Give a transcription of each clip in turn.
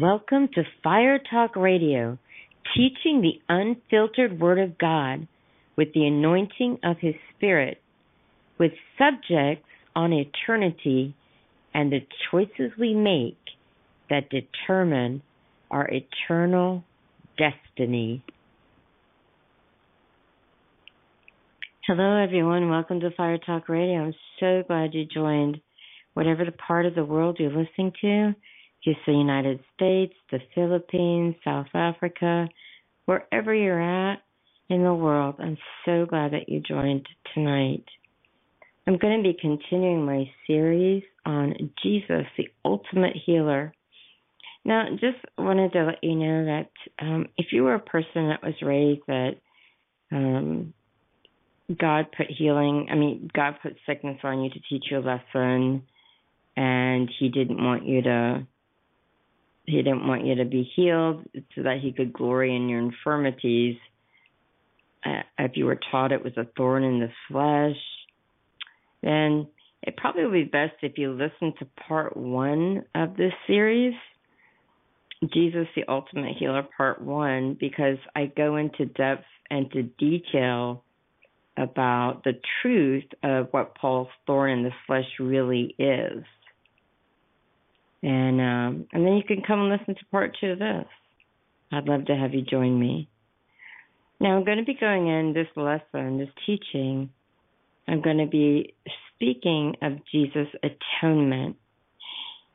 Welcome to Fire Talk Radio, teaching the unfiltered Word of God with the anointing of His Spirit, with subjects on eternity and the choices we make that determine our eternal destiny. Hello, everyone. Welcome to Fire Talk Radio. I'm so glad you joined. Whatever the part of the world you're listening to, just the United States, the Philippines, South Africa, wherever you're at in the world, I'm so glad that you joined tonight. I'm going to be continuing my series on Jesus, the ultimate healer. Now, just wanted to let you know that um, if you were a person that was raised that um, God put healing, I mean, God put sickness on you to teach you a lesson, and He didn't want you to. He didn't want you to be healed so that he could glory in your infirmities. Uh, if you were taught it was a thorn in the flesh, then it probably would be best if you listen to part one of this series, Jesus the Ultimate Healer, part one, because I go into depth and to detail about the truth of what Paul's thorn in the flesh really is. And um, and then you can come and listen to part two of this. I'd love to have you join me. Now I'm going to be going in this lesson, this teaching. I'm going to be speaking of Jesus' atonement.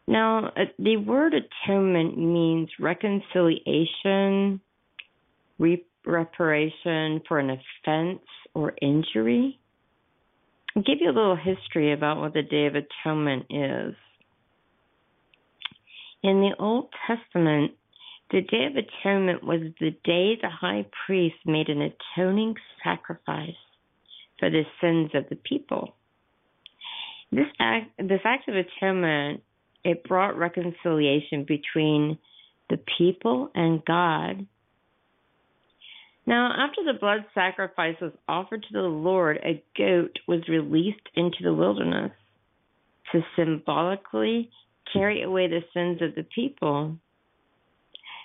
Now, uh, the word atonement means reconciliation, re- reparation for an offense or injury. I'll give you a little history about what the Day of Atonement is. In the Old Testament, the Day of Atonement was the day the high priest made an atoning sacrifice for the sins of the people. This act, this act of atonement, it brought reconciliation between the people and God. Now, after the blood sacrifice was offered to the Lord, a goat was released into the wilderness to symbolically carry away the sins of the people.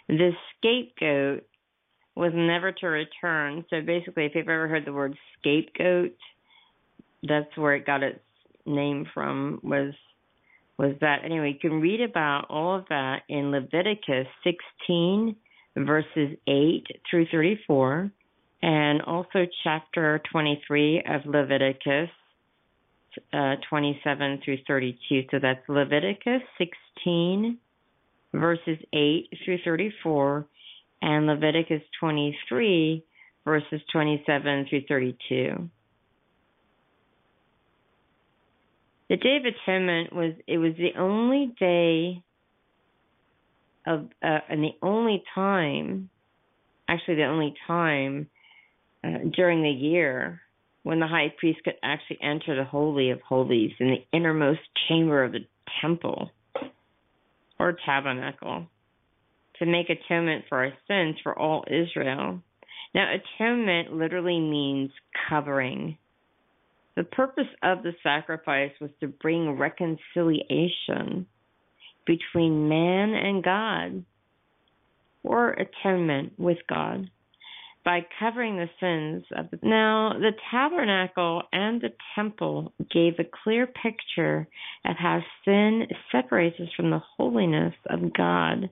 The scapegoat was never to return. So basically, if you've ever heard the word scapegoat, that's where it got its name from was was that anyway you can read about all of that in leviticus 16 verses 8 through 34 and also chapter 23 of leviticus uh, 27 through 32 so that's leviticus 16 verses 8 through 34 and leviticus 23 verses 27 through 32 the Day of Atonement was it was the only day of uh, and the only time, actually the only time uh, during the year when the high priest could actually enter the holy of holies in the innermost chamber of the temple or tabernacle to make atonement for our sins for all Israel. Now, atonement literally means covering the purpose of the sacrifice was to bring reconciliation between man and God, or atonement with God, by covering the sins of the. Now, the tabernacle and the temple gave a clear picture of how sin separates us from the holiness of God.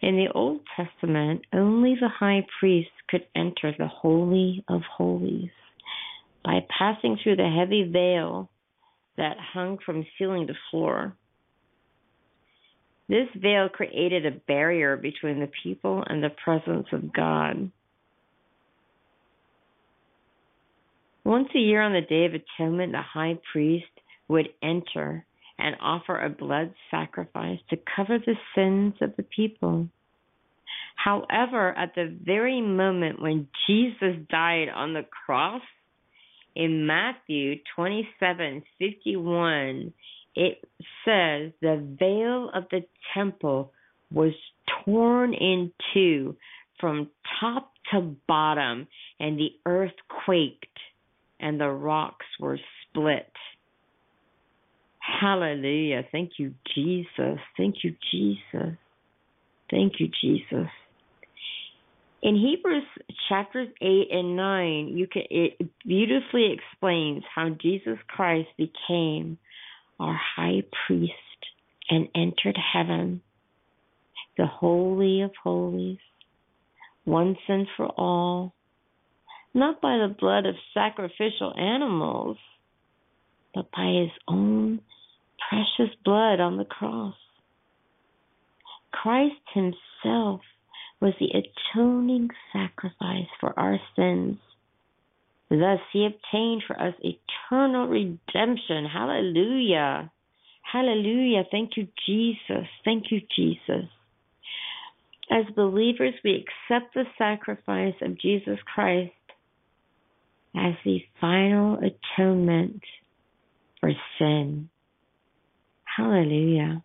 In the Old Testament, only the high priest could enter the Holy of Holies by passing through the heavy veil that hung from ceiling to floor. This veil created a barrier between the people and the presence of God. Once a year on the Day of Atonement, the high priest would enter and offer a blood sacrifice to cover the sins of the people. However, at the very moment when Jesus died on the cross, in Matthew 27:51 it says the veil of the temple was torn in two from top to bottom and the earth quaked and the rocks were split. Hallelujah. Thank you Jesus. Thank you Jesus. Thank you, Jesus. In Hebrews chapters 8 and 9, you can it beautifully explains how Jesus Christ became our high priest and entered heaven, the holy of holies, once and for all, not by the blood of sacrificial animals, but by his own precious blood on the cross. Christ himself was the atoning sacrifice for our sins. Thus, he obtained for us eternal redemption. Hallelujah. Hallelujah. Thank you, Jesus. Thank you, Jesus. As believers, we accept the sacrifice of Jesus Christ as the final atonement for sin. Hallelujah.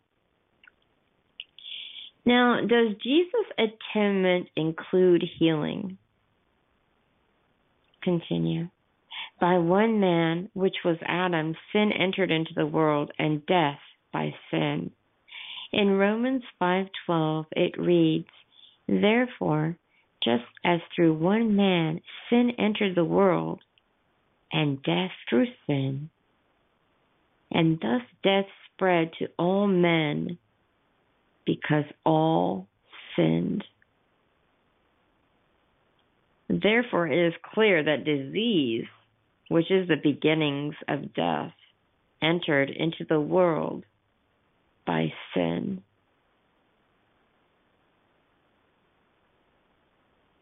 Now, does Jesus' atonement include healing? Continue. By one man, which was Adam, sin entered into the world, and death by sin. In Romans 5:12 it reads, "Therefore, just as through one man sin entered the world, and death through sin, and thus death spread to all men because all sinned. Therefore, it is clear that disease, which is the beginnings of death, entered into the world by sin.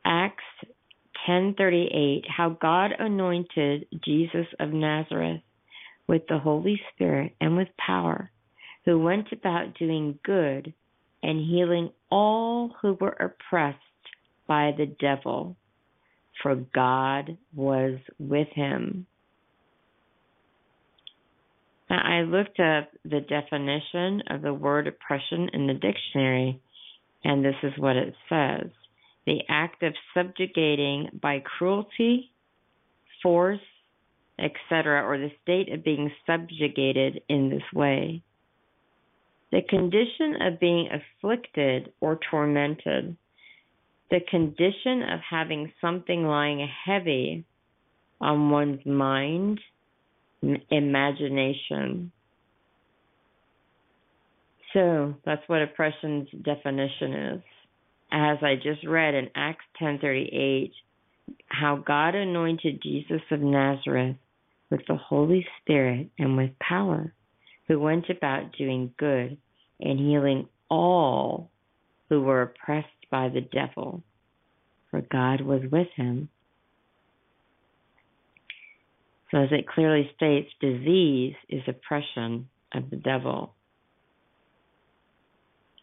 Acts 10:38 how God anointed Jesus of Nazareth with the Holy Spirit and with power who went about doing good and healing all who were oppressed by the devil, for God was with him. Now, I looked up the definition of the word oppression in the dictionary, and this is what it says the act of subjugating by cruelty, force, etc., or the state of being subjugated in this way. The condition of being afflicted or tormented. The condition of having something lying heavy on one's mind, imagination. So that's what oppression's definition is. As I just read in Acts 10:38, how God anointed Jesus of Nazareth with the Holy Spirit and with power who went about doing good and healing all who were oppressed by the devil, for God was with him. So, as it clearly states, disease is oppression of the devil.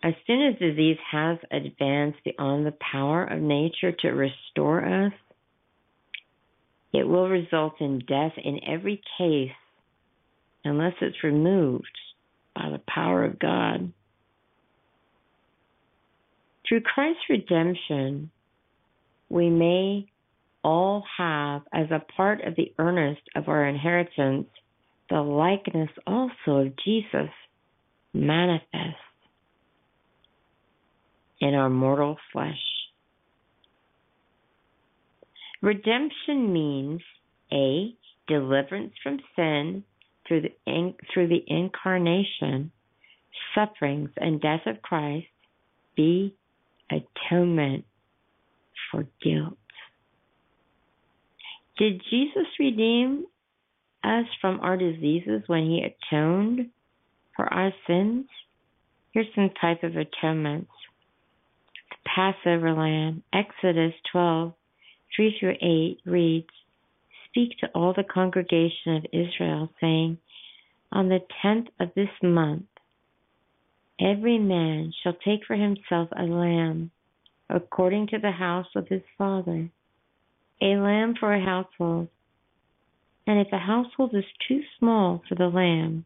As soon as disease has advanced beyond the power of nature to restore us, it will result in death in every case unless it's removed by the power of God. Through Christ's redemption, we may all have, as a part of the earnest of our inheritance, the likeness also of Jesus manifest in our mortal flesh. Redemption means A. Deliverance from sin through the, through the incarnation, sufferings, and death of Christ. B. Atonement for guilt. Did Jesus redeem us from our diseases when he atoned for our sins? Here's some type of atonements. Passover lamb, Exodus 12, 3 through 8 reads, Speak to all the congregation of Israel, saying, On the tenth of this month, every man shall take for himself a lamb, according to the house of his father, a lamb for a household. And if a household is too small for the lamb,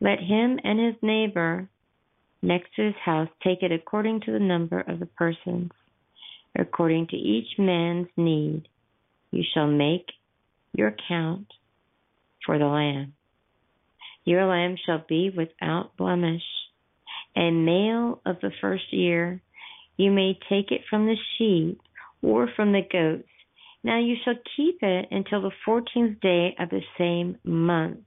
let him and his neighbor next to his house take it according to the number of the persons. According to each man's need, you shall make your count for the lamb. Your lamb shall be without blemish, a male of the first year, You may take it from the sheep or from the goats. Now you shall keep it until the fourteenth day of the same month.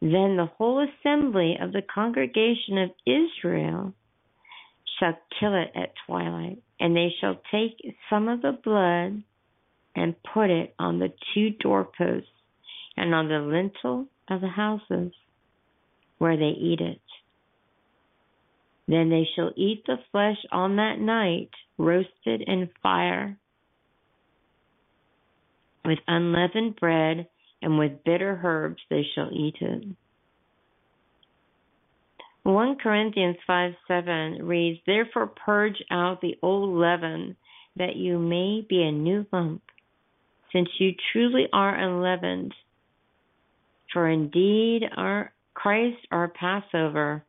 Then the whole assembly of the congregation of Israel shall kill it at twilight, and they shall take some of the blood and put it on the two doorposts and on the lintel of the houses where they eat it. Then they shall eat the flesh on that night, roasted in fire, with unleavened bread and with bitter herbs they shall eat it. 1 Corinthians 5 7 reads, Therefore purge out the old leaven, that you may be a new lump, since you truly are unleavened. For indeed our Christ our Passover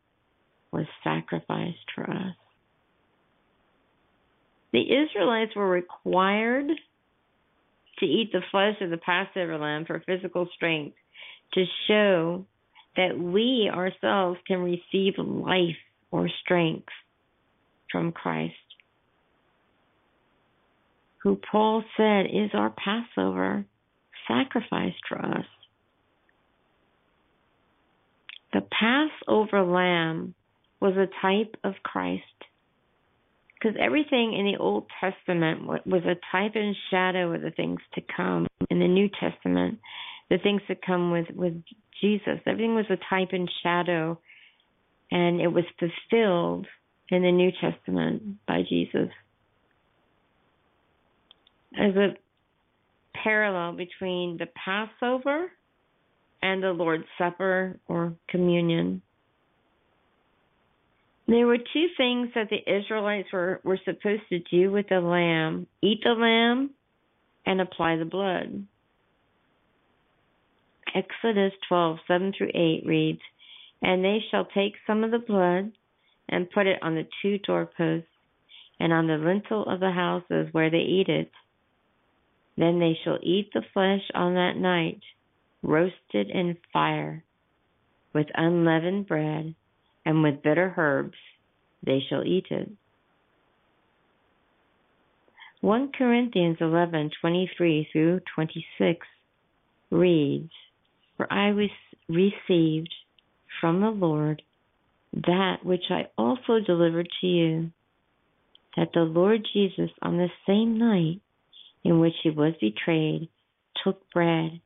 was sacrificed for us. The Israelites were required to eat the flesh of the Passover lamb for physical strength to show that we ourselves can receive life or strength from Christ, who Paul said is our Passover sacrificed for us. The Passover lamb was a type of Christ because everything in the Old Testament was a type and shadow of the things to come in the New Testament, the things that come with with Jesus. Everything was a type and shadow, and it was fulfilled in the New Testament by Jesus. As a parallel between the Passover and the Lord's Supper or communion. There were two things that the Israelites were, were supposed to do with the lamb eat the lamb and apply the blood. Exodus 12, 7 through 8 reads, And they shall take some of the blood and put it on the two doorposts and on the lintel of the houses where they eat it. Then they shall eat the flesh on that night, roasted in fire, with unleavened bread and with bitter herbs they shall eat it. 1 Corinthians 11:23 through 26 reads, For I was received from the Lord that which I also delivered to you, that the Lord Jesus on the same night in which he was betrayed took bread,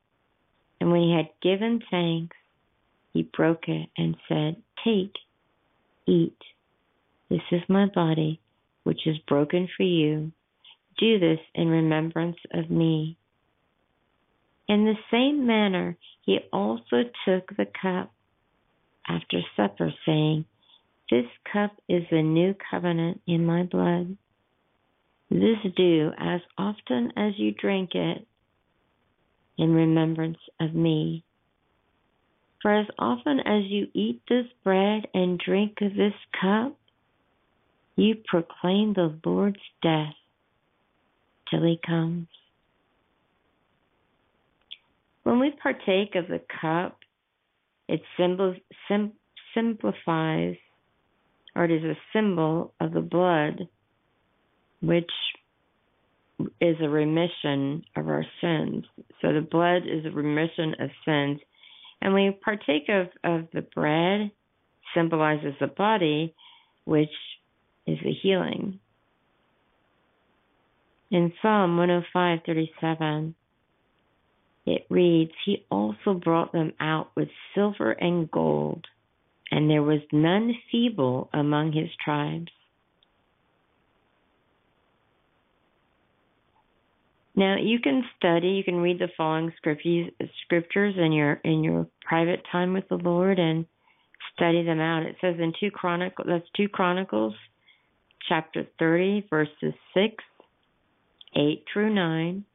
and when he had given thanks, he broke it and said, Take, eat. This is my body, which is broken for you. Do this in remembrance of me. In the same manner, he also took the cup after supper, saying, This cup is the new covenant in my blood. This do as often as you drink it in remembrance of me. For as often as you eat this bread and drink this cup, you proclaim the Lord's death till he comes. When we partake of the cup, it symbol, sim, simplifies, or it is a symbol of the blood, which is a remission of our sins. So the blood is a remission of sins and we partake of, of the bread, symbolizes the body, which is the healing. In Psalm 105:37, it reads, He also brought them out with silver and gold, and there was none feeble among his tribes. Now you can study, you can read the following scriptures in your in your private time with the Lord and study them out. It says in two Chronicles that's two Chronicles chapter 30 verses 6, 8 through 9,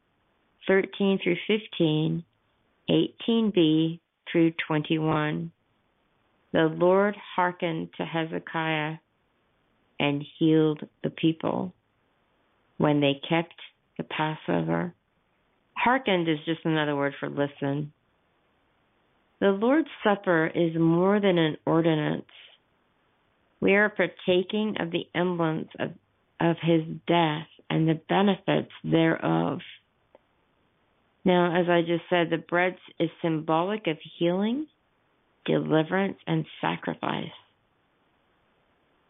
13 through 15, 18b through 21. The Lord hearkened to Hezekiah and healed the people when they kept the Passover. Hearkened is just another word for listen. The Lord's Supper is more than an ordinance. We are partaking of the emblems of of his death and the benefits thereof. Now, as I just said, the bread is symbolic of healing, deliverance, and sacrifice.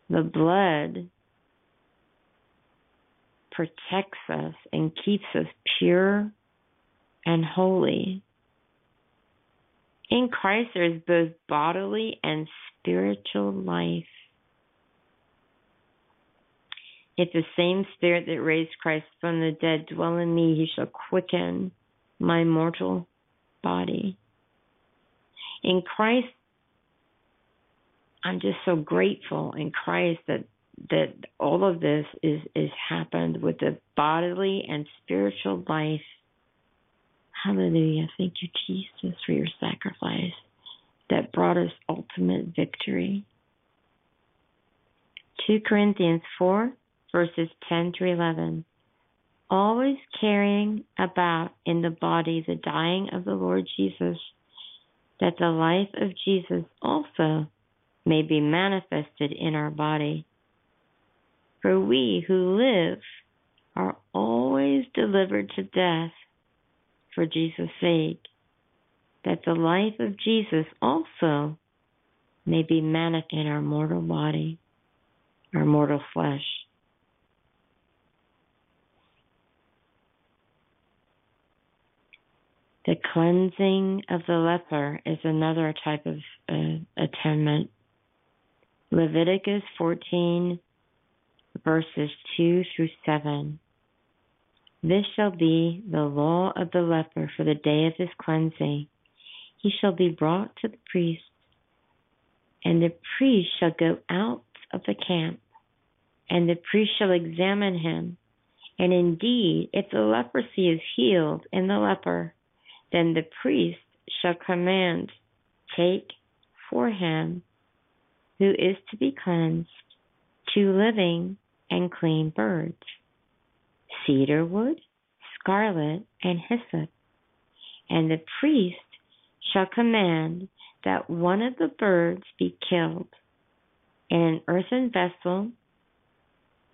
The blood protects us and keeps us pure and holy. In Christ, there is both bodily and spiritual life. If the same spirit that raised Christ from the dead dwell in me, he shall quicken my mortal body. In Christ, I'm just so grateful in Christ that that all of this is is happened with the bodily and spiritual life. Hallelujah. Thank you, Jesus, for your sacrifice that brought us ultimate victory. 2 Corinthians 4, verses 10 through 11. Always carrying about in the body the dying of the Lord Jesus, that the life of Jesus also may be manifested in our body. For we who live are always delivered to death for Jesus' sake, that the life of Jesus also may be manifested in our mortal body, our mortal flesh. The cleansing of the leper is another type of uh, atonement. Leviticus 14, verses 2 through 7. This shall be the law of the leper for the day of his cleansing. He shall be brought to the priest, and the priest shall go out of the camp, and the priest shall examine him. And indeed, if the leprosy is healed in the leper, then the priest shall command, Take for him who is to be cleansed two living and clean birds, cedar wood, scarlet, and hyssop. And the priest shall command that one of the birds be killed in an earthen vessel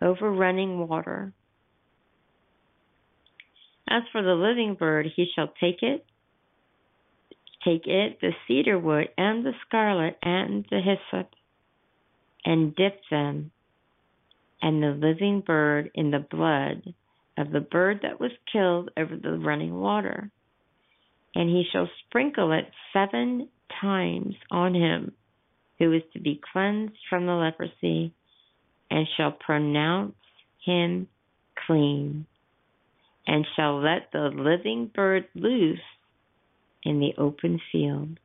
over running water. As for the living bird, he shall take it, take it, the cedar wood, and the scarlet, and the hyssop, and dip them and the living bird in the blood of the bird that was killed over the running water. And he shall sprinkle it seven times on him who is to be cleansed from the leprosy, and shall pronounce him clean, and shall let the living bird loose in the open field.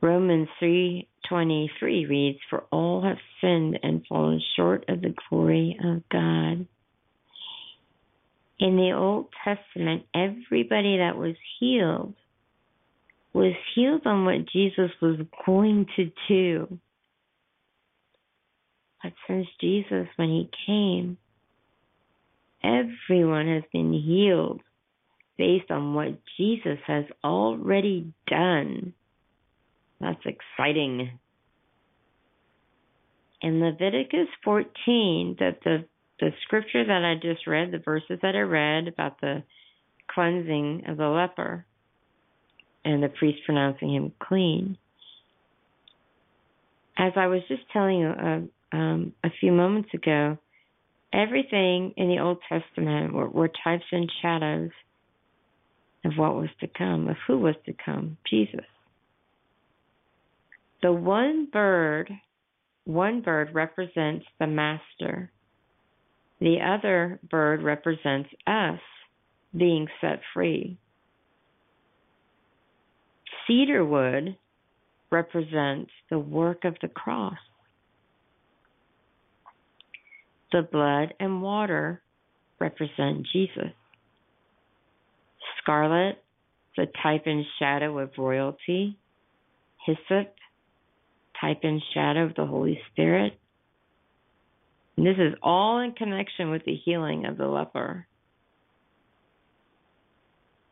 Romans 3:23 reads, "For all have sinned and fallen short of the glory of God." In the Old Testament, everybody that was healed was healed on what Jesus was going to do. But since Jesus, when he came, everyone has been healed based on what Jesus has already done. That's exciting. In Leviticus 14, that the the scripture that I just read, the verses that I read about the cleansing of the leper and the priest pronouncing him clean. As I was just telling you uh, um, a few moments ago, everything in the Old Testament were, were types and shadows of what was to come, of who was to come, Jesus. The one bird, one bird represents the master. The other bird represents us being set free. Cedar wood represents the work of the cross. The blood and water represent Jesus. Scarlet, the type and shadow of royalty. Hyssop, type in shadow of the Holy Spirit. And this is all in connection with the healing of the leper.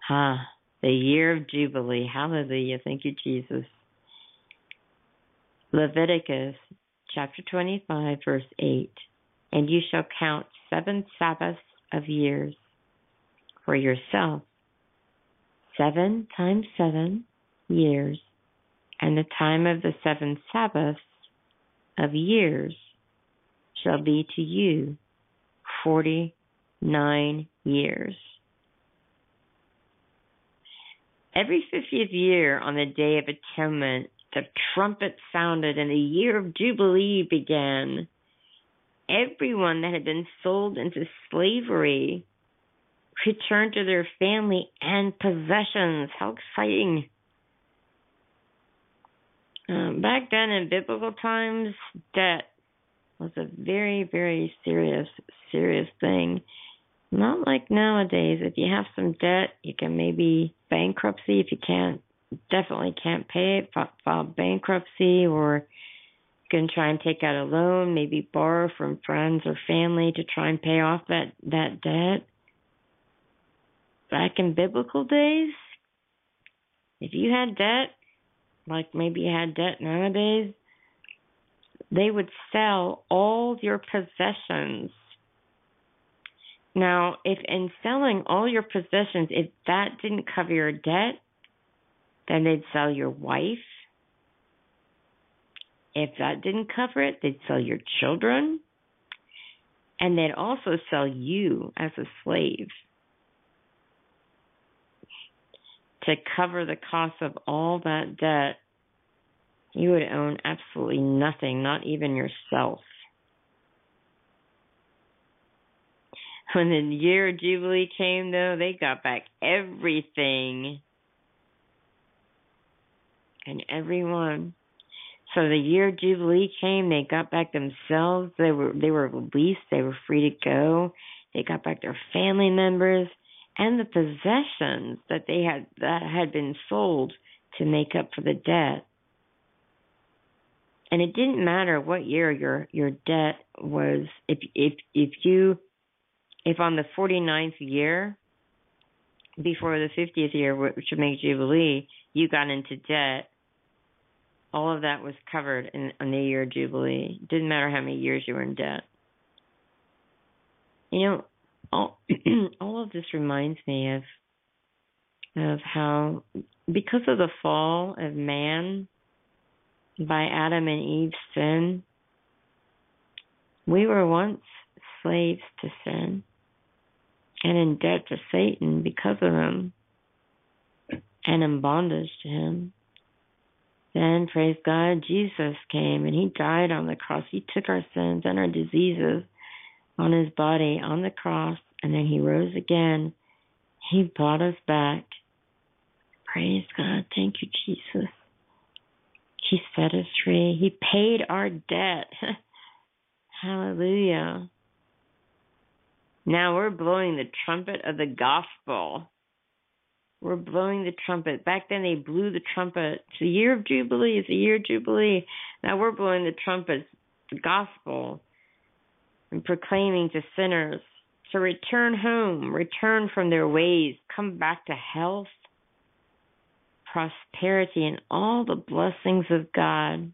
Ha, ah, the year of Jubilee. Hallelujah. Thank you, Jesus. Leviticus chapter 25, verse 8. And you shall count seven Sabbaths of years for yourself. Seven times seven years. And the time of the seven Sabbaths of years shall be to you forty nine years. Every 50th year on the Day of Atonement, the trumpet sounded and the year of Jubilee began. Everyone that had been sold into slavery returned to their family and possessions. How exciting! Um, back then in biblical times, debt was a very, very serious, serious thing. Not like nowadays. If you have some debt, you can maybe bankruptcy. If you can't, definitely can't pay it, file bankruptcy, or you can try and take out a loan, maybe borrow from friends or family to try and pay off that that debt. Back in biblical days, if you had debt, like maybe you had debt nowadays, they would sell all your possessions now, if in selling all your possessions, if that didn't cover your debt, then they'd sell your wife. If that didn't cover it, they'd sell your children. And they'd also sell you as a slave to cover the cost of all that debt. You would own absolutely nothing, not even yourself. When the year of Jubilee came, though, they got back everything and everyone. So the year Jubilee came, they got back themselves. They were they were released. They were free to go. They got back their family members and the possessions that they had that had been sold to make up for the debt. And it didn't matter what year your your debt was. If if if you if on the 49th year before the 50th year, which would make Jubilee, you got into debt, all of that was covered in, in the year Jubilee. It didn't matter how many years you were in debt. You know, all, all of this reminds me of of how because of the fall of man by Adam and Eve's sin, we were once slaves to sin and in debt to Satan because of him and in bondage to him. Then, praise God, Jesus came and he died on the cross. He took our sins and our diseases on his body on the cross, and then he rose again. He brought us back. Praise God. Thank you, Jesus. He set us free. He paid our debt. Hallelujah. Now we're blowing the trumpet of the gospel. We're blowing the trumpet. Back then they blew the trumpet. It's the year of Jubilee. It's a year of Jubilee. Now we're blowing the trumpet, the gospel, and proclaiming to sinners to return home, return from their ways, come back to health, prosperity, and all the blessings of God.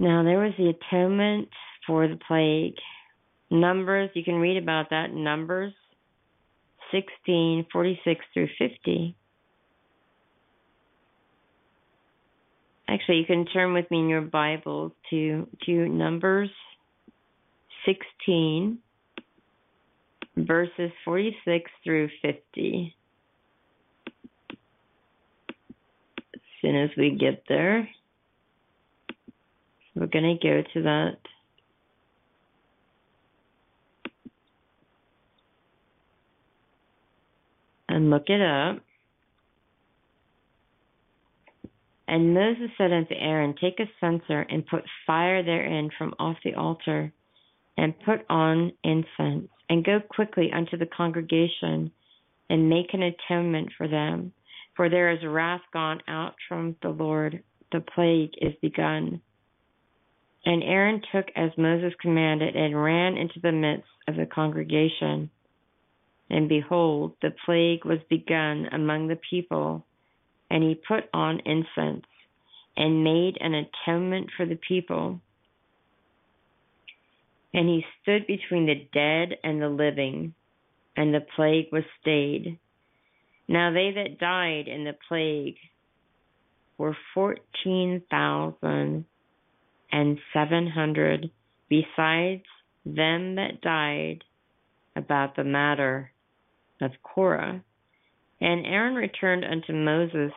Now there was the atonement for the plague. Numbers, you can read about that Numbers 16, 46 through 50. Actually, you can turn with me in your Bible to, to Numbers 16, verses 46 through 50. As soon as we get there, we're going to go to that. and look it up. And Moses said unto Aaron, Take a censer and put fire therein from off the altar, and put on incense, and go quickly unto the congregation, and make an atonement for them. For there is wrath gone out from the Lord, the plague is begun. And Aaron took as Moses commanded, and ran into the midst of the congregation. And behold, the plague was begun among the people, and he put on incense, and made an atonement for the people. And he stood between the dead and the living, and the plague was stayed. Now they that died in the plague were fourteen thousand and seven hundred, besides them that died about the matter of Korah. And Aaron returned unto Moses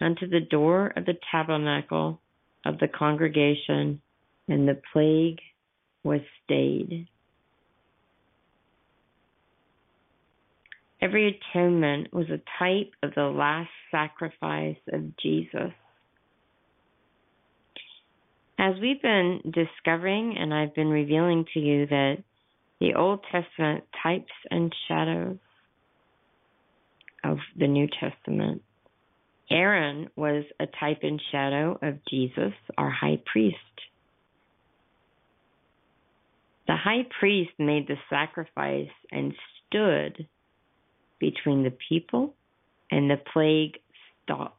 unto the door of the tabernacle of the congregation, and the plague was stayed. Every atonement was a type of the last sacrifice of Jesus. As we've been discovering, and I've been revealing to you that the Old Testament types and shadows of the New Testament. Aaron was a type and shadow of Jesus, our high priest. The high priest made the sacrifice and stood between the people, and the plague stopped.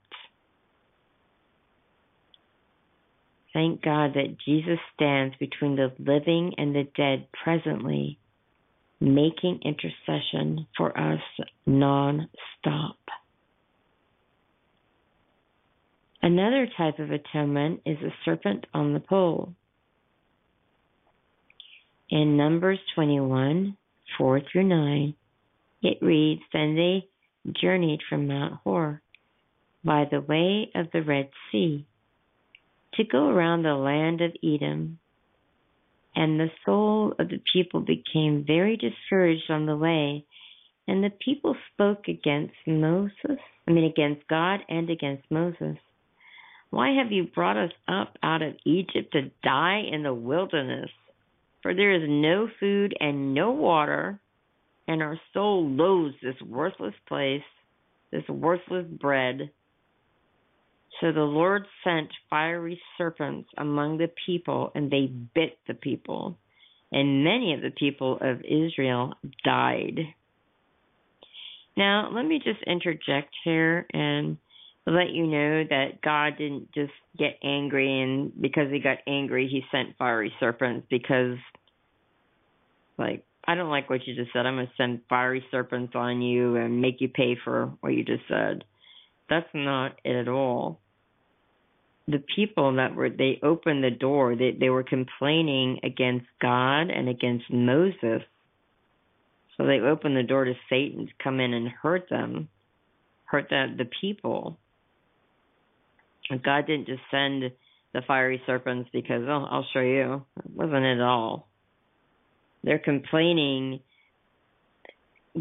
Thank God that Jesus stands between the living and the dead presently, making intercession for us non stop. Another type of atonement is a serpent on the pole. In Numbers 21 4 through 9, it reads Then they journeyed from Mount Hor by the way of the Red Sea to go around the land of Edom. And the soul of the people became very discouraged on the way, and the people spoke against Moses, I mean, against God and against Moses. Why have you brought us up out of Egypt to die in the wilderness? For there is no food and no water, and our soul loathes this worthless place, this worthless bread. So the Lord sent fiery serpents among the people, and they bit the people. And many of the people of Israel died. Now, let me just interject here and let you know that God didn't just get angry, and because he got angry, he sent fiery serpents because, like, I don't like what you just said. I'm going to send fiery serpents on you and make you pay for what you just said. That's not it at all. The people that were they opened the door. They they were complaining against God and against Moses. So they opened the door to Satan to come in and hurt them hurt the the people. God didn't just send the fiery serpents because oh I'll show you. It wasn't it at all they're complaining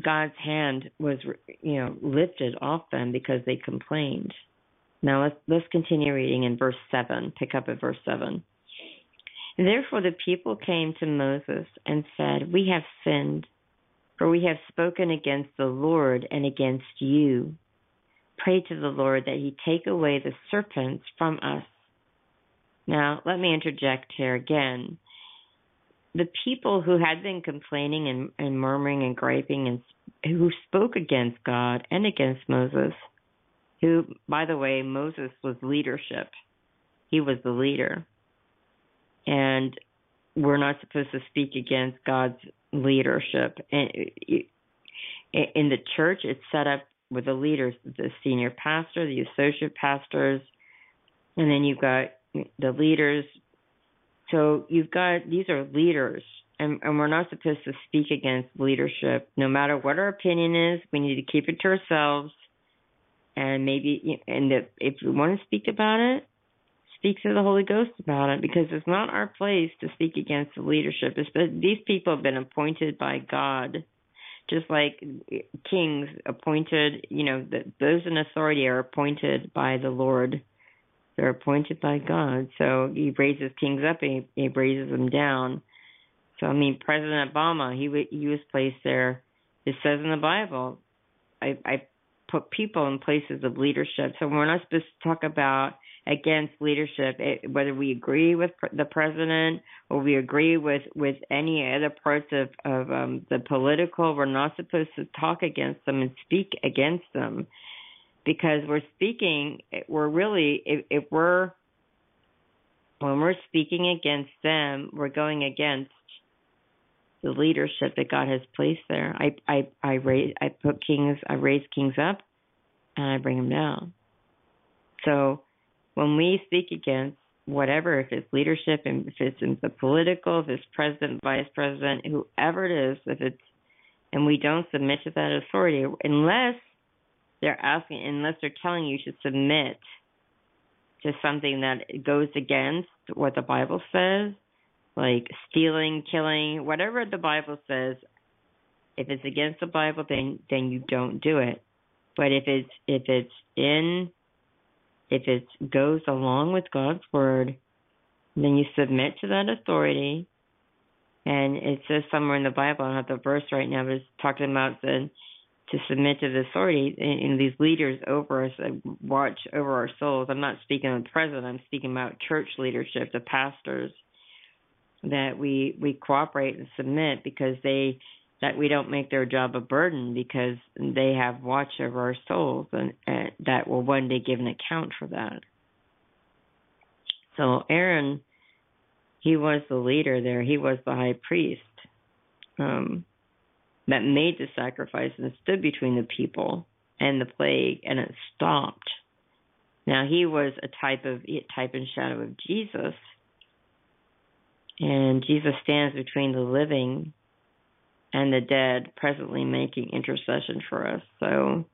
God's hand was you know lifted off them because they complained now let's let's continue reading in verse seven. Pick up at verse seven. Therefore the people came to Moses and said, We have sinned, for we have spoken against the Lord and against you. Pray to the Lord that he take away the serpents from us. Now let me interject here again. The people who had been complaining and, and murmuring and griping and who spoke against God and against Moses who, by the way, Moses was leadership. He was the leader. And we're not supposed to speak against God's leadership. And in the church, it's set up with the leaders, the senior pastor, the associate pastors, and then you've got the leaders. So you've got these are leaders, and, and we're not supposed to speak against leadership. No matter what our opinion is, we need to keep it to ourselves. And maybe and if you want to speak about it speak to the holy ghost about it because it's not our place to speak against the leadership. It's, these people have been appointed by god just like kings appointed you know that those in authority are appointed by the lord they're appointed by god so he raises kings up and he, he raises them down so i mean president obama he he was placed there it says in the bible i i put people in places of leadership. So we're not supposed to talk about against leadership, it, whether we agree with the president or we agree with with any other parts of of um, the political. We're not supposed to talk against them and speak against them. Because we're speaking, we're really, if, if we're, when we're speaking against them, we're going against the leadership that God has placed there. I, I, I raise, I put kings, I raise kings up, and I bring them down. So when we speak against whatever, if it's leadership, and if it's in the political, if it's president, vice president, whoever it is, if it's, and we don't submit to that authority, unless they're asking, unless they're telling you to submit to something that goes against what the Bible says, like stealing, killing, whatever the Bible says, if it's against the Bible, then then you don't do it. But if it's if it's in if it goes along with God's word, then you submit to that authority. And it says somewhere in the Bible, I don't have the verse right now, but it's talking about the to submit to the authority and, these leaders over us watch over our souls. I'm not speaking of the president, I'm speaking about church leadership, the pastors, that we we cooperate and submit because they that we don't make their job a burden because they have watch over our souls and, and that will one day give an account for that. So Aaron, he was the leader there. He was the high priest um, that made the sacrifice and stood between the people and the plague, and it stopped. Now he was a type of type and shadow of Jesus, and Jesus stands between the living and the dead presently making intercession for us. So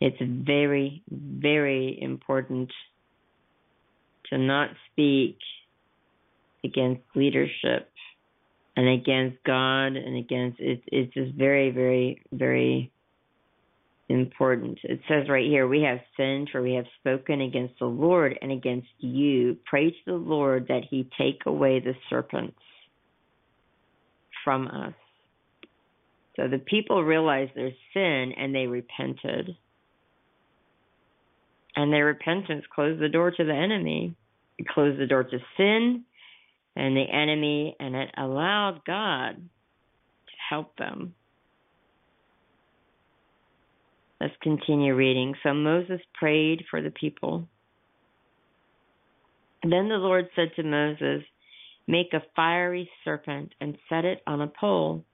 it's very, very important to not speak against leadership and against God and against it. It's just very, very, very important. It says right here, we have sinned for we have spoken against the Lord and against you. Pray to the Lord that he take away the serpents from us. So the people realized their sin and they repented. And their repentance closed the door to the enemy. It closed the door to sin and the enemy, and it allowed God to help them. Let's continue reading. So Moses prayed for the people. then the Lord said to Moses, Make a fiery serpent and set it on a pole.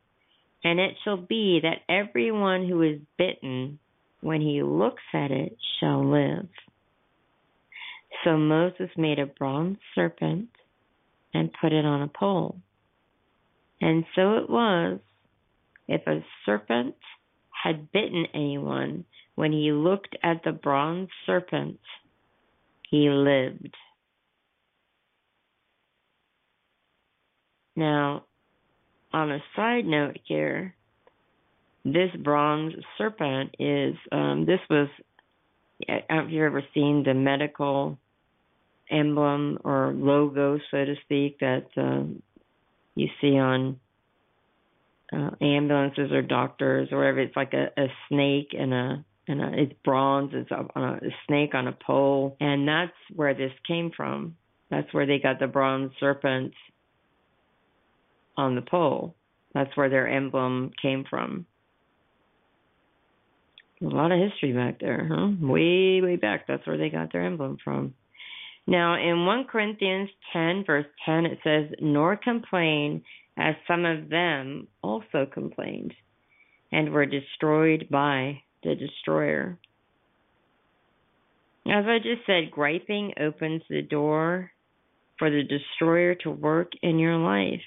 And it shall be that everyone who is bitten, when he looks at it, shall live. So Moses made a bronze serpent and put it on a pole. And so it was, if a serpent had bitten anyone, when he looked at the bronze serpent, he lived. Now, on a side note here, this bronze serpent is um, this was have you've ever seen the medical emblem or logo, so to speak, that uh, you see on uh, ambulances or doctors or whatever? It's like a, a snake and a and a, it's bronze. It's a, a snake on a pole, and that's where this came from. That's where they got the bronze serpent on the pole. That's where their emblem came from. A lot of history back there, huh? Way, way back. That's where they got their emblem from. Now, in 1 Corinthians 10, verse 10, it says, Nor complain as some of them also complained and were destroyed by the destroyer. As I just said, griping opens the door for the destroyer to work in your life.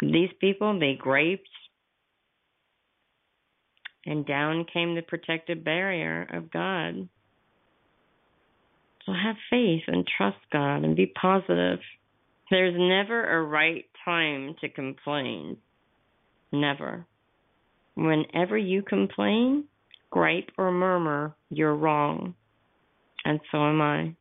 These people, they graped, and down came the protective barrier of God. So have faith and trust God and be positive. There's never a right time to complain. Never. Whenever you complain, gripe, or murmur, you're wrong. And so am I.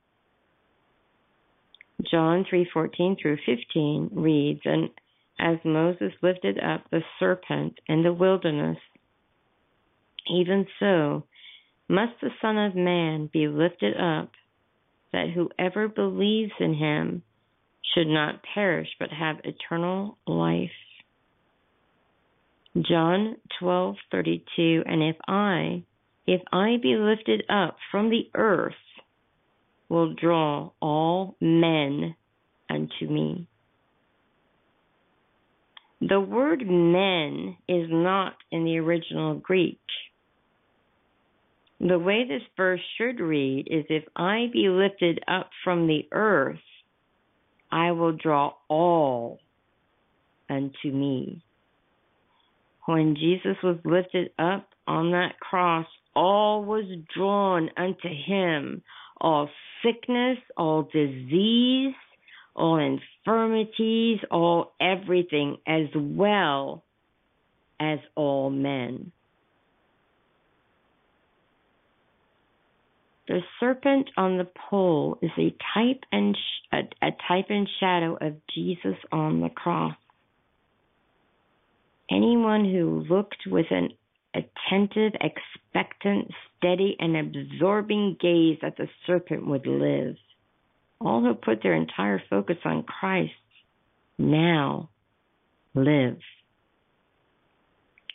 John 3:14 through 15 reads, and as Moses lifted up the serpent in the wilderness, even so must the Son of Man be lifted up, that whoever believes in him should not perish but have eternal life. John 12:32 And if I if I be lifted up from the earth, will draw all men unto me. The word men is not in the original Greek. The way this verse should read is if I be lifted up from the earth, I will draw all unto me. When Jesus was lifted up on that cross, all was drawn unto him all sickness, all disease, all infirmities, all everything, as well as all men. The serpent on the pole is a type and sh- a, a type and shadow of Jesus on the cross. Anyone who looked with an attentive, expectant, steady, and absorbing gaze at the serpent would live. All who put their entire focus on Christ now live.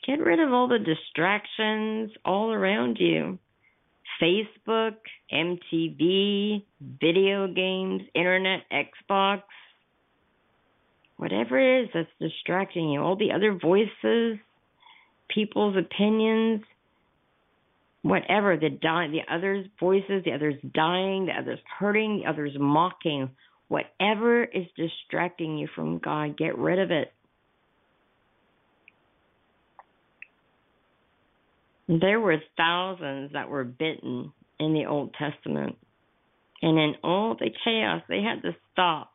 Get rid of all the distractions all around you. Facebook, MTV, video games, internet, Xbox, whatever it is that's distracting you, all the other voices, people's opinions, whatever the die, the others' voices, the others dying, the others hurting, the others mocking, whatever is distracting you from God, get rid of it. There were thousands that were bitten in the Old Testament. And in all the chaos, they had to stop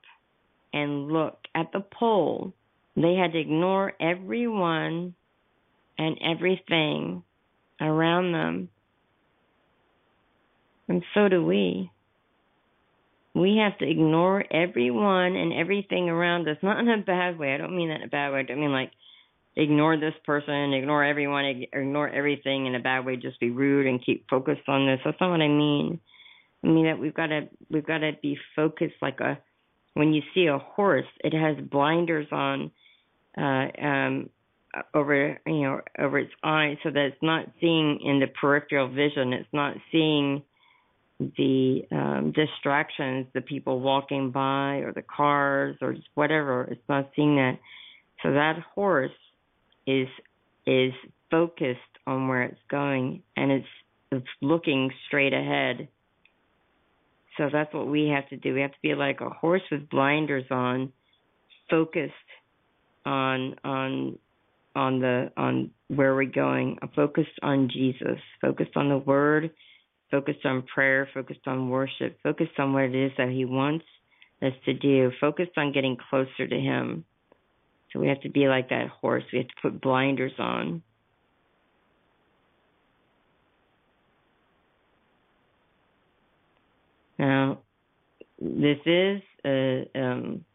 and look at the pole. They had to ignore everyone and everything around them. And so do we. We have to ignore everyone and everything around us, not in a bad way. I don't mean that in a bad way. I don't mean like ignore this person, ignore everyone, ignore everything in a bad way, just be rude and keep focused on this. That's not what I mean. I mean that we've got to we've got to be focused like a when you see a horse, it has blinders on uh um over you know over its eyes so that it's not seeing in the peripheral vision it's not seeing the um distractions the people walking by or the cars or just whatever it's not seeing that so that horse is is focused on where it's going and it's it's looking straight ahead so that's what we have to do we have to be like a horse with blinders on focused on on on the on where we're going. Focused on Jesus, focused on the Word, focused on prayer, focused on worship, focused on what it is that He wants us to do, focused on getting closer to Him. So we have to be like that horse. We have to put blinders on. Now, this is a um,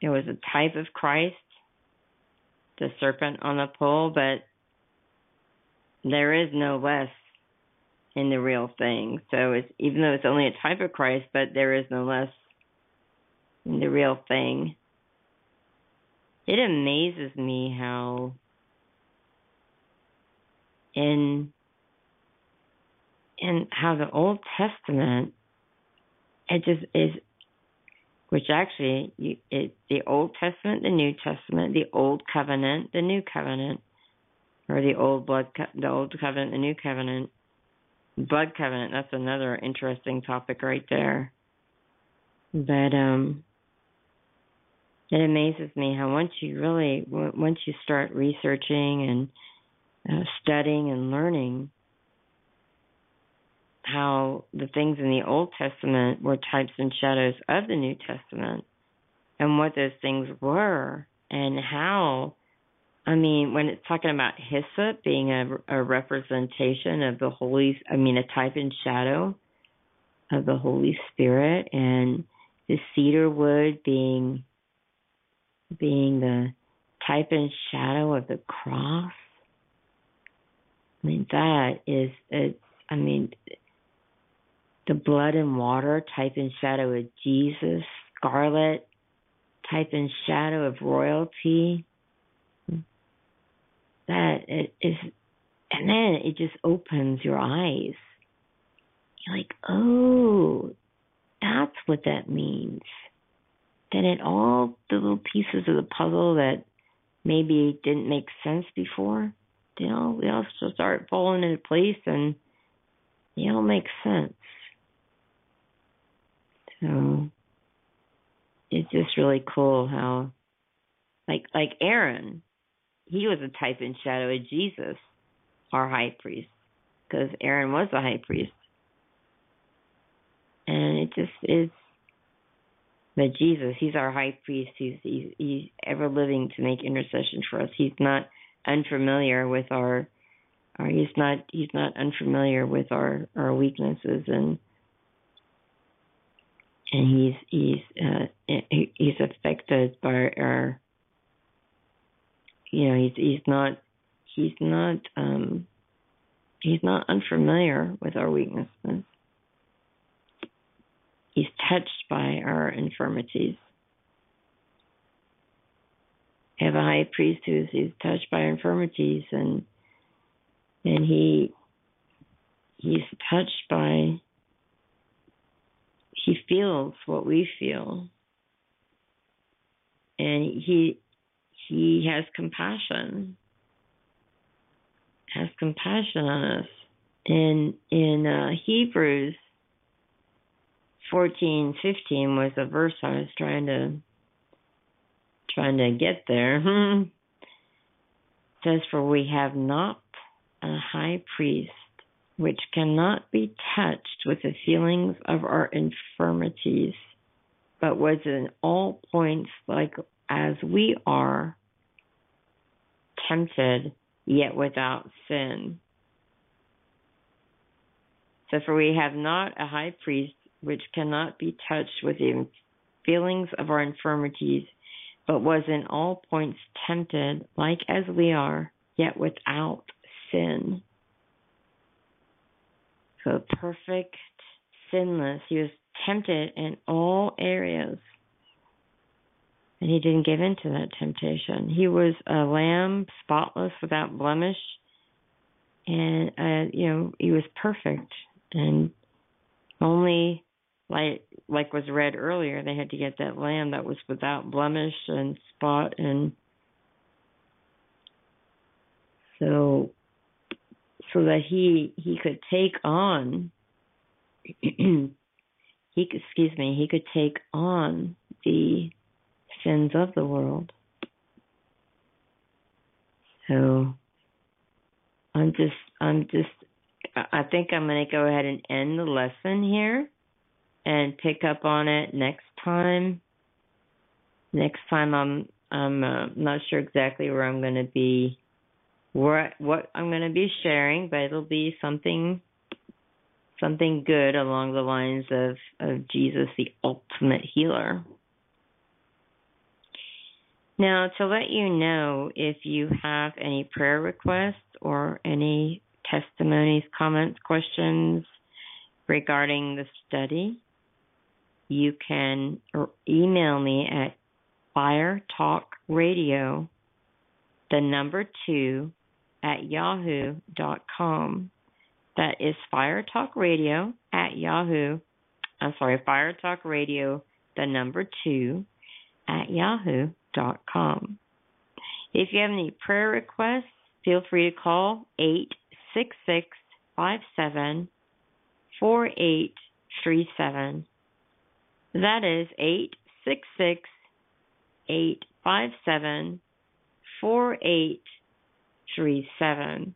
it was a type of Christ the serpent on the pole, but there is no less in the real thing. So it's even though it's only a type of Christ, but there is no less in the real thing. It amazes me how in in how the Old Testament it just is which actually you, it's the Old Testament, the New Testament, the Old Covenant, the New Covenant, or the Old Blood, the Old Covenant, the New Covenant, Blood Covenant. That's another interesting topic right there. But um, it amazes me how once you really, once you start researching and uh, studying and learning, how the things in the Old Testament were types and shadows of the New Testament and what those things were and how I mean when it's talking about hyssop being a, a representation of the holy I mean a type and shadow of the Holy Spirit and the cedar wood being being the type and shadow of the cross I mean that is it's I mean the blood and water type and shadow of Jesus, scarlet type and shadow of royalty. That is and then it just opens your eyes. You're like, oh, that's what that means. Then it all the little pieces of the puzzle that maybe didn't make sense before, they all they all start falling into place and they all make sense. So it's just really cool how like like Aaron, he was a type and shadow of Jesus, our high priest, because Aaron was the high priest. And it just is but Jesus, he's our high priest. He's, he's he's ever living to make intercession for us. He's not unfamiliar with our, our he's not he's not unfamiliar with our our weaknesses and and he's he's uh, he's affected by our you know he's he's not he's not um he's not unfamiliar with our weaknesses he's touched by our infirmities. We have a high priest who's, who's touched by our infirmities and and he he's touched by he feels what we feel. And he he has compassion has compassion on us. In in uh, hebrews 14 15 was a verse i was trying to trying to get there it says for we have not a high priest which cannot be touched with the feelings of our infirmities, but was in all points like as we are, tempted, yet without sin. So, for we have not a high priest which cannot be touched with the feelings of our infirmities, but was in all points tempted, like as we are, yet without sin. So perfect, sinless. He was tempted in all areas. And he didn't give in to that temptation. He was a lamb, spotless, without blemish. And, uh, you know, he was perfect. And only, like, like was read earlier, they had to get that lamb that was without blemish and spot. And so so that he he could take on he excuse me he could take on the sins of the world so i'm just i'm just i think i'm going to go ahead and end the lesson here and pick up on it next time next time i'm i'm uh, not sure exactly where i'm going to be what what I'm going to be sharing, but it'll be something something good along the lines of of Jesus, the ultimate healer. Now, to let you know, if you have any prayer requests or any testimonies, comments, questions regarding the study, you can email me at fire talk radio the number two at yahoo.com. That is Fire Talk Radio at Yahoo. I'm sorry, Fire Talk Radio, the number two, at yahoo.com. If you have any prayer requests, feel free to call 866 57 4837. That is 866 857 4837.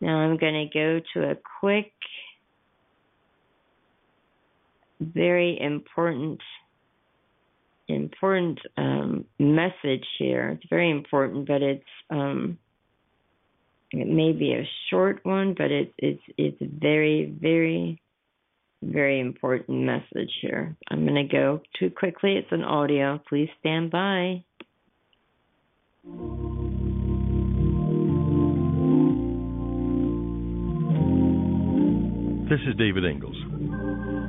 Now I'm going to go to a quick, very important, important um, message here. It's very important, but it's um, it may be a short one, but it's it's it's very very very important message here. I'm going to go too quickly. It's an audio. Please stand by. This is David Ingles.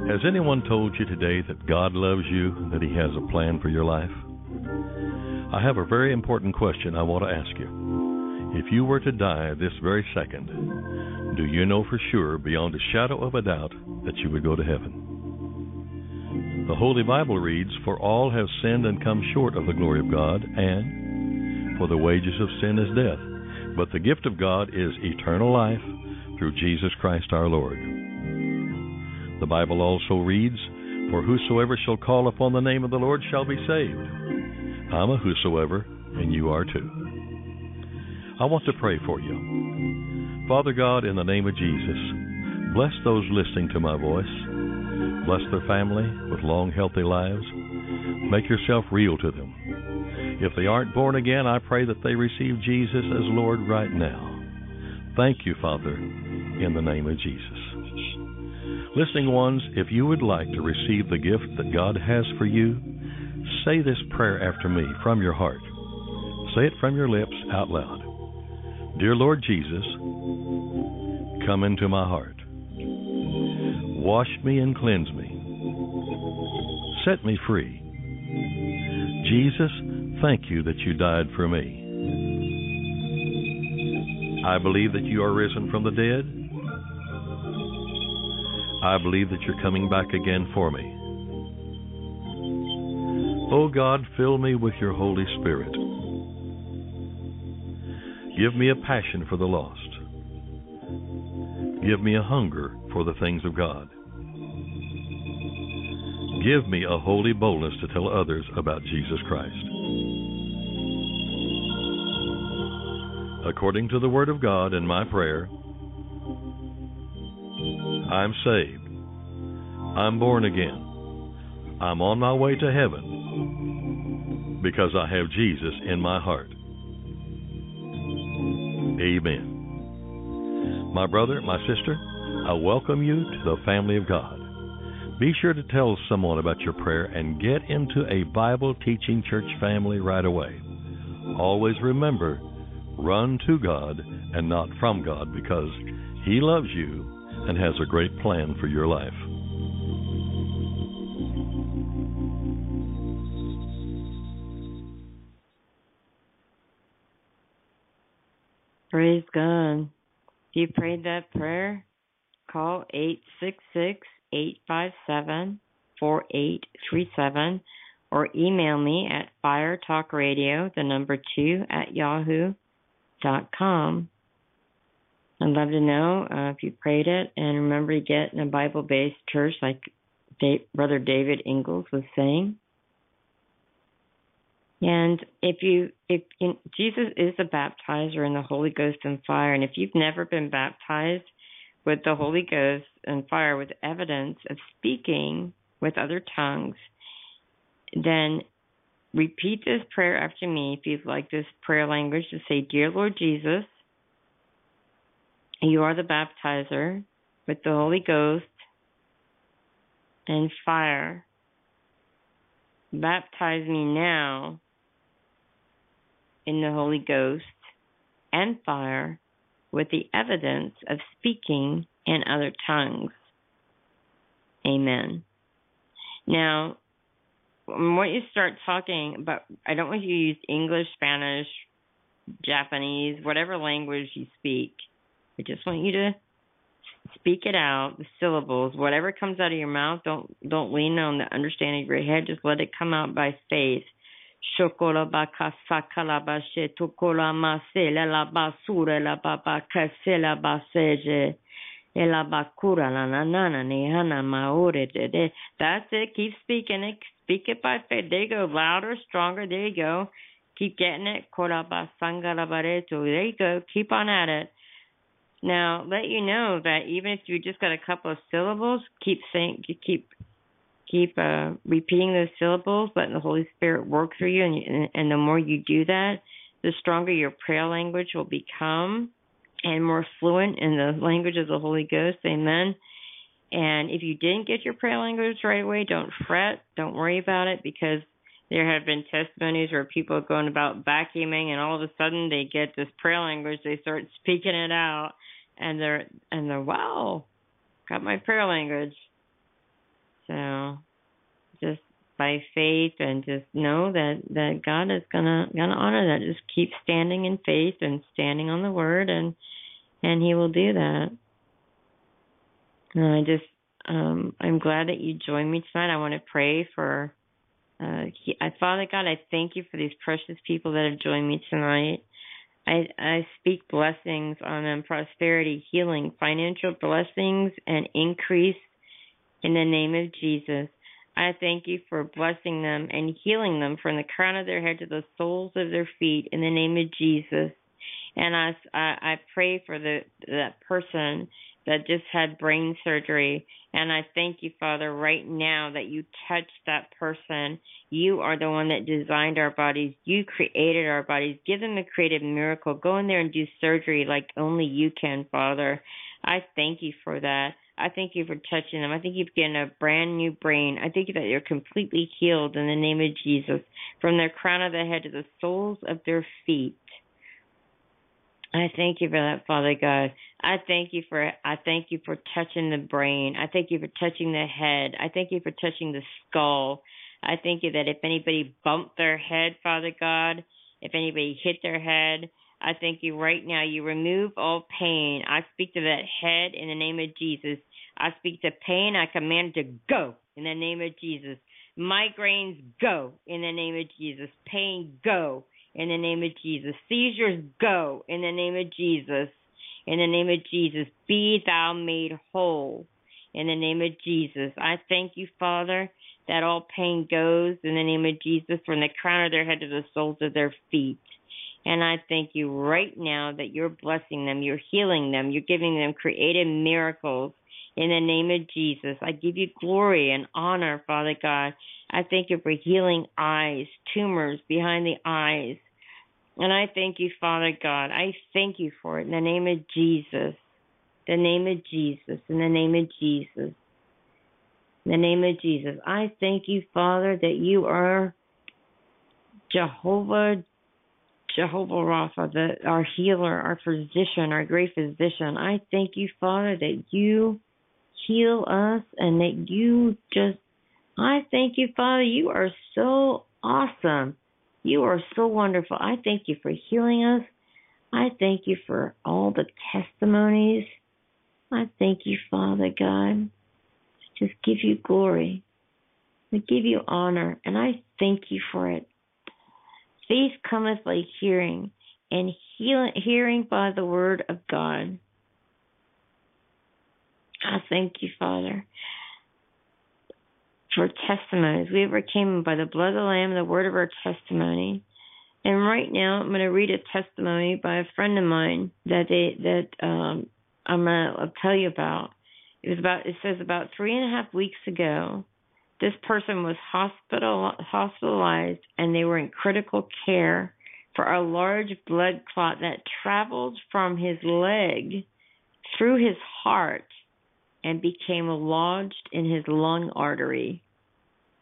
Has anyone told you today that God loves you that He has a plan for your life? I have a very important question I want to ask you. If you were to die this very second, do you know for sure, beyond a shadow of a doubt, that you would go to heaven? The Holy Bible reads, For all have sinned and come short of the glory of God, and for the wages of sin is death. But the gift of God is eternal life through Jesus Christ our Lord. The Bible also reads, For whosoever shall call upon the name of the Lord shall be saved. I'm a whosoever, and you are too. I want to pray for you. Father God, in the name of Jesus, bless those listening to my voice. Bless their family with long, healthy lives. Make yourself real to them. If they aren't born again, I pray that they receive Jesus as Lord right now. Thank you, Father, in the name of Jesus. Listening ones, if you would like to receive the gift that God has for you, say this prayer after me from your heart. Say it from your lips out loud. Dear Lord Jesus, come into my heart. Wash me and cleanse me. Set me free. Jesus, thank you that you died for me. I believe that you are risen from the dead. I believe that you're coming back again for me. Oh God, fill me with your Holy Spirit. Give me a passion for the lost. Give me a hunger for the things of God. Give me a holy boldness to tell others about Jesus Christ. According to the Word of God and my prayer, I'm saved. I'm born again. I'm on my way to heaven because I have Jesus in my heart. Amen. My brother, my sister, I welcome you to the family of God. Be sure to tell someone about your prayer and get into a Bible teaching church family right away. Always remember, run to God and not from God because He loves you and has a great plan for your life. Praise God. If you prayed that prayer, call 866 857 4837 or email me at firetalkradio, the number two, at yahoo.com. I'd love to know uh, if you prayed it and remember to get in a Bible based church like Dave, Brother David Ingles was saying. And if you, if in, Jesus is the baptizer in the Holy Ghost and fire, and if you've never been baptized with the Holy Ghost and fire with evidence of speaking with other tongues, then repeat this prayer after me if you'd like this prayer language to say, Dear Lord Jesus, you are the baptizer with the Holy Ghost and fire. Baptize me now in the Holy Ghost and fire with the evidence of speaking in other tongues. Amen. Now, when you start talking but I don't want you to use English, Spanish, Japanese, whatever language you speak. I just want you to speak it out, the syllables, whatever comes out of your mouth. Don't don't lean on the understanding of your head. Just let it come out by faith. Shokola baka sakala bashe tokola masela la basura la baba kasela baseje. Ela bakura la na na na hana maore de That's it. Keep speaking it. Speak it by faith. There you go. Louder, stronger. There you go. Keep getting it. Kora basangala bareto. There you go. Keep on at it. Now, let you know that even if you just got a couple of syllables, keep saying, keep keep uh, repeating those syllables, letting the Holy Spirit work through you, and, and the more you do that, the stronger your prayer language will become, and more fluent in the language of the Holy Ghost. Amen. And if you didn't get your prayer language right away, don't fret, don't worry about it, because there have been testimonies where people are going about vacuuming, and all of a sudden they get this prayer language, they start speaking it out, and they're and they're wow, got my prayer language. So just by faith and just know that that God is gonna gonna honor that. Just keep standing in faith and standing on the word and and he will do that. And I just um I'm glad that you joined me tonight. I want to pray for uh he, I, Father God, I thank you for these precious people that have joined me tonight. I I speak blessings on them, prosperity, healing, financial blessings and increase in the name of Jesus. I thank you for blessing them and healing them from the crown of their head to the soles of their feet in the name of Jesus. And I, I, I pray for the that person that just had brain surgery. And I thank you, Father, right now that you touched that person. You are the one that designed our bodies. You created our bodies. Give them a creative miracle. Go in there and do surgery like only you can, Father. I thank you for that. I thank you for touching them. I think you've given a brand new brain. I thank you that you're completely healed in the name of Jesus, from their crown of the head to the soles of their feet. I thank you for that, Father God. I thank you for I thank you for touching the brain. I thank you for touching the head. I thank you for touching the skull. I thank you that if anybody bumped their head, Father God, if anybody hit their head, I thank you right now. You remove all pain. I speak to that head in the name of Jesus. I speak to pain. I command to go in the name of Jesus. Migraines go in the name of Jesus. Pain go in the name of Jesus. Seizures go in the name of Jesus. In the name of Jesus. Be thou made whole in the name of Jesus. I thank you, Father, that all pain goes in the name of Jesus from the crown of their head to the soles of their feet. And I thank you right now that you're blessing them, you're healing them, you're giving them creative miracles in the name of Jesus. I give you glory and honor, Father God. I thank you for healing eyes, tumors behind the eyes. And I thank you, Father God. I thank you for it in the name of Jesus. The name of Jesus. In the name of Jesus. In the name of Jesus. I thank you, Father, that you are Jehovah Jehovah Rapha, the, our healer, our physician, our great physician. I thank you, Father, that you heal us and that you just, I thank you, Father, you are so awesome. You are so wonderful. I thank you for healing us. I thank you for all the testimonies. I thank you, Father God. Just give you glory. I give you honor, and I thank you for it. Faith cometh by hearing, and hearing by the word of God. I thank you, Father, for testimonies. We overcame by the blood of the Lamb the word of our testimony. And right now, I'm going to read a testimony by a friend of mine that they that um, I'm going to tell you about. It was about. It says about three and a half weeks ago, this person was hospital hospitalized and they were in critical care for a large blood clot that traveled from his leg through his heart and became lodged in his lung artery.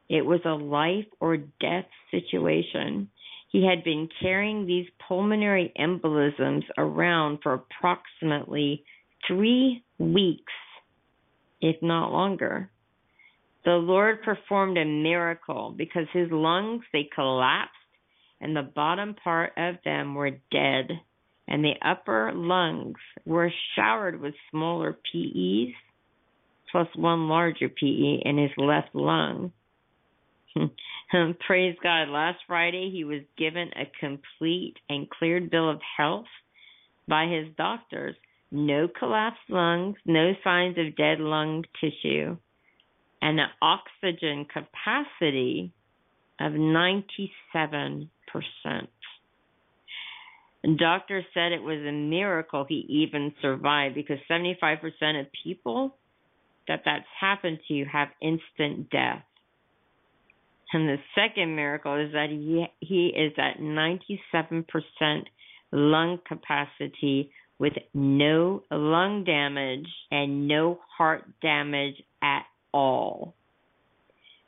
It was a life or death situation. He had been carrying these pulmonary embolisms around for approximately three weeks, if not longer. The Lord performed a miracle because his lungs they collapsed and the bottom part of them were dead and the upper lungs were showered with smaller PEs plus one larger PE in his left lung. Praise God. Last Friday, he was given a complete and cleared bill of health by his doctors. No collapsed lungs, no signs of dead lung tissue, and an oxygen capacity of 97%. The doctor said it was a miracle he even survived because 75% of people that that's happened to you have instant death. And the second miracle is that he he is at 97% lung capacity with no lung damage and no heart damage at all.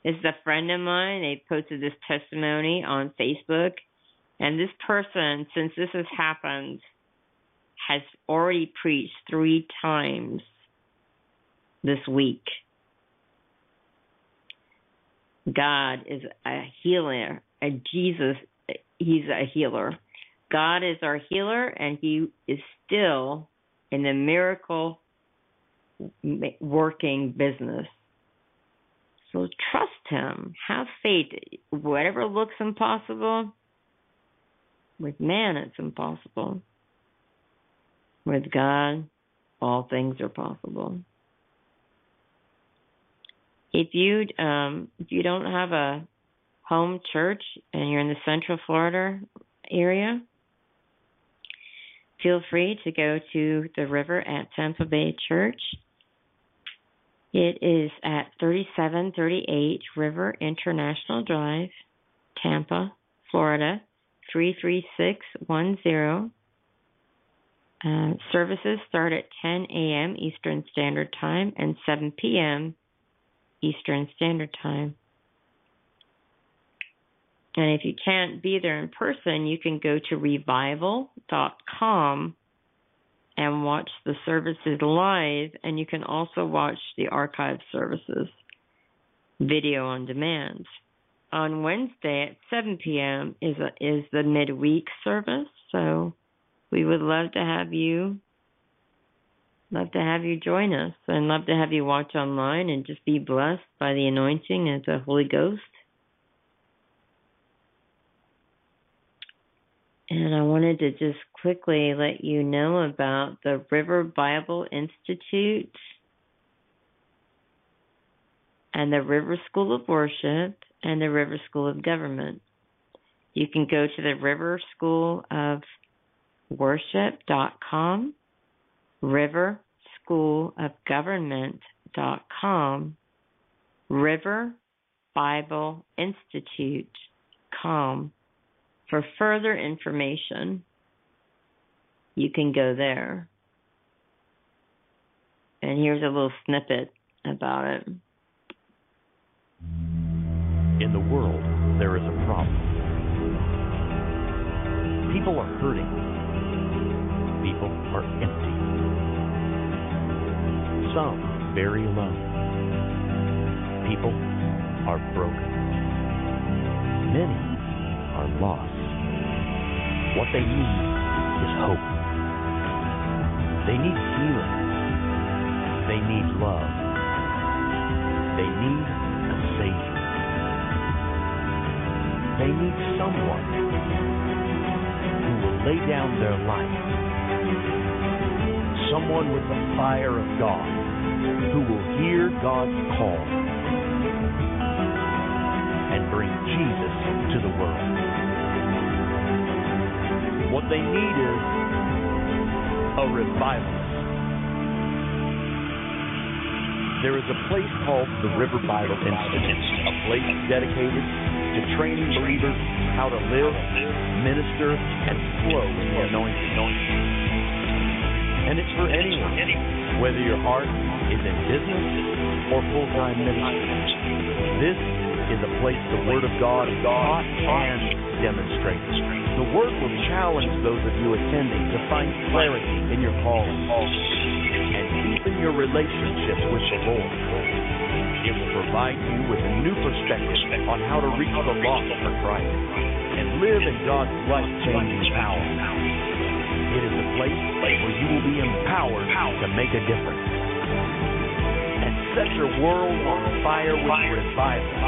This is a friend of mine. They posted this testimony on Facebook. And this person, since this has happened, has already preached three times this week. God is a healer. Jesus, he's a healer. God is our healer, and He is still in the miracle working business. So trust Him. Have faith. Whatever looks impossible, with man it's impossible. With God, all things are possible. If you um, if you don't have a home church and you're in the Central Florida area, feel free to go to the river at Tampa Bay Church. It is at 3738 River International Drive, Tampa, Florida 33610. Uh, services start at 10 a.m. Eastern Standard Time and 7 p.m. Eastern Standard Time. And if you can't be there in person, you can go to revival.com and watch the services live, and you can also watch the archive services video on demand. On Wednesday at 7 p.m. is a, is the midweek service, so we would love to have you love to have you join us and love to have you watch online and just be blessed by the anointing of the Holy Ghost. And I wanted to just quickly let you know about the River Bible Institute and the River School of Worship and the River School of Government. You can go to the River School of Worship.com, River School of Government.com, River Bible Institute.com for further information, you can go there. And here's a little snippet about it. In the world, there is a problem. People are hurting. People are empty. Some very alone. People are broken. Many are lost. What they need is hope. They need healing. They need love. They need a Savior. They need someone who will lay down their life. Someone with the fire of God who will hear God's call and bring Jesus to the world. What they need is a revival. There is a place called the River Bible Institute, a place dedicated to training believers how to live, minister, and flow in the anointing. And it's for anyone, whether your heart is in business or full-time ministry. This is a place the Word of God is taught and demonstrated. The Word will challenge those of you attending to find clarity in your calling and deepen your relationship with the Lord. It will provide you with a new perspective on how to reach the lost for Christ and live in God's life-changing power. It is a place where you will be empowered to make a difference and set your world on fire with revival.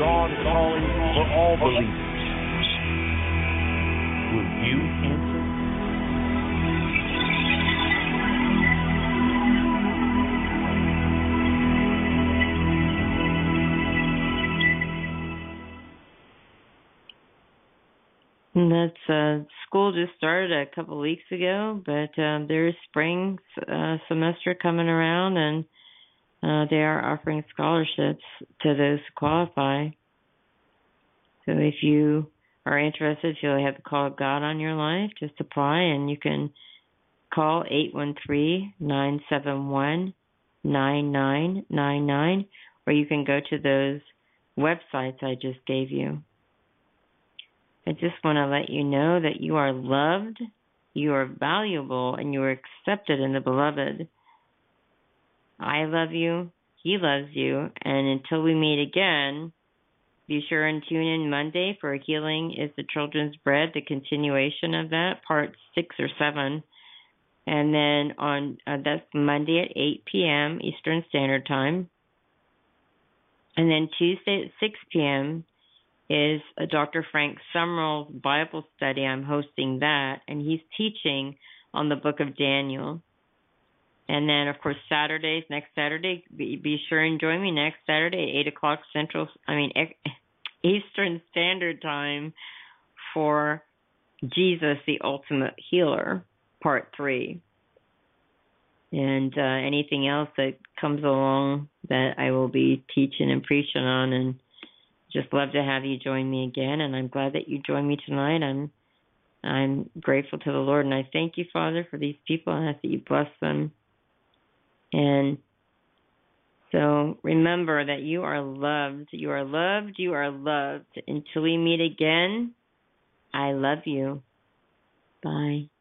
God calling for all believers That's uh, school just started a couple of weeks ago, but um, there is spring uh, semester coming around, and uh, they are offering scholarships to those who qualify. So if you are interested, you'll have the call God on your life, just apply and you can call 813-971-9999 or you can go to those websites I just gave you. I just want to let you know that you are loved, you are valuable, and you are accepted in the beloved. I love you. He loves you. And until we meet again, be sure and tune in Monday for Healing is the Children's Bread, the continuation of that, part six or seven. And then on uh, that's Monday at 8 p.m. Eastern Standard Time. And then Tuesday at 6 p.m. is a Dr. Frank Summerall's Bible study. I'm hosting that, and he's teaching on the book of Daniel. And then, of course, Saturdays, next Saturday, be, be sure and join me next Saturday, 8 o'clock Central, I mean, Eastern Standard Time for Jesus, the Ultimate Healer, Part 3. And uh, anything else that comes along that I will be teaching and preaching on, and just love to have you join me again. And I'm glad that you joined me tonight. I'm I'm grateful to the Lord, and I thank you, Father, for these people. I ask that you bless them and so remember that you are loved. You are loved. You are loved. Until we meet again, I love you. Bye.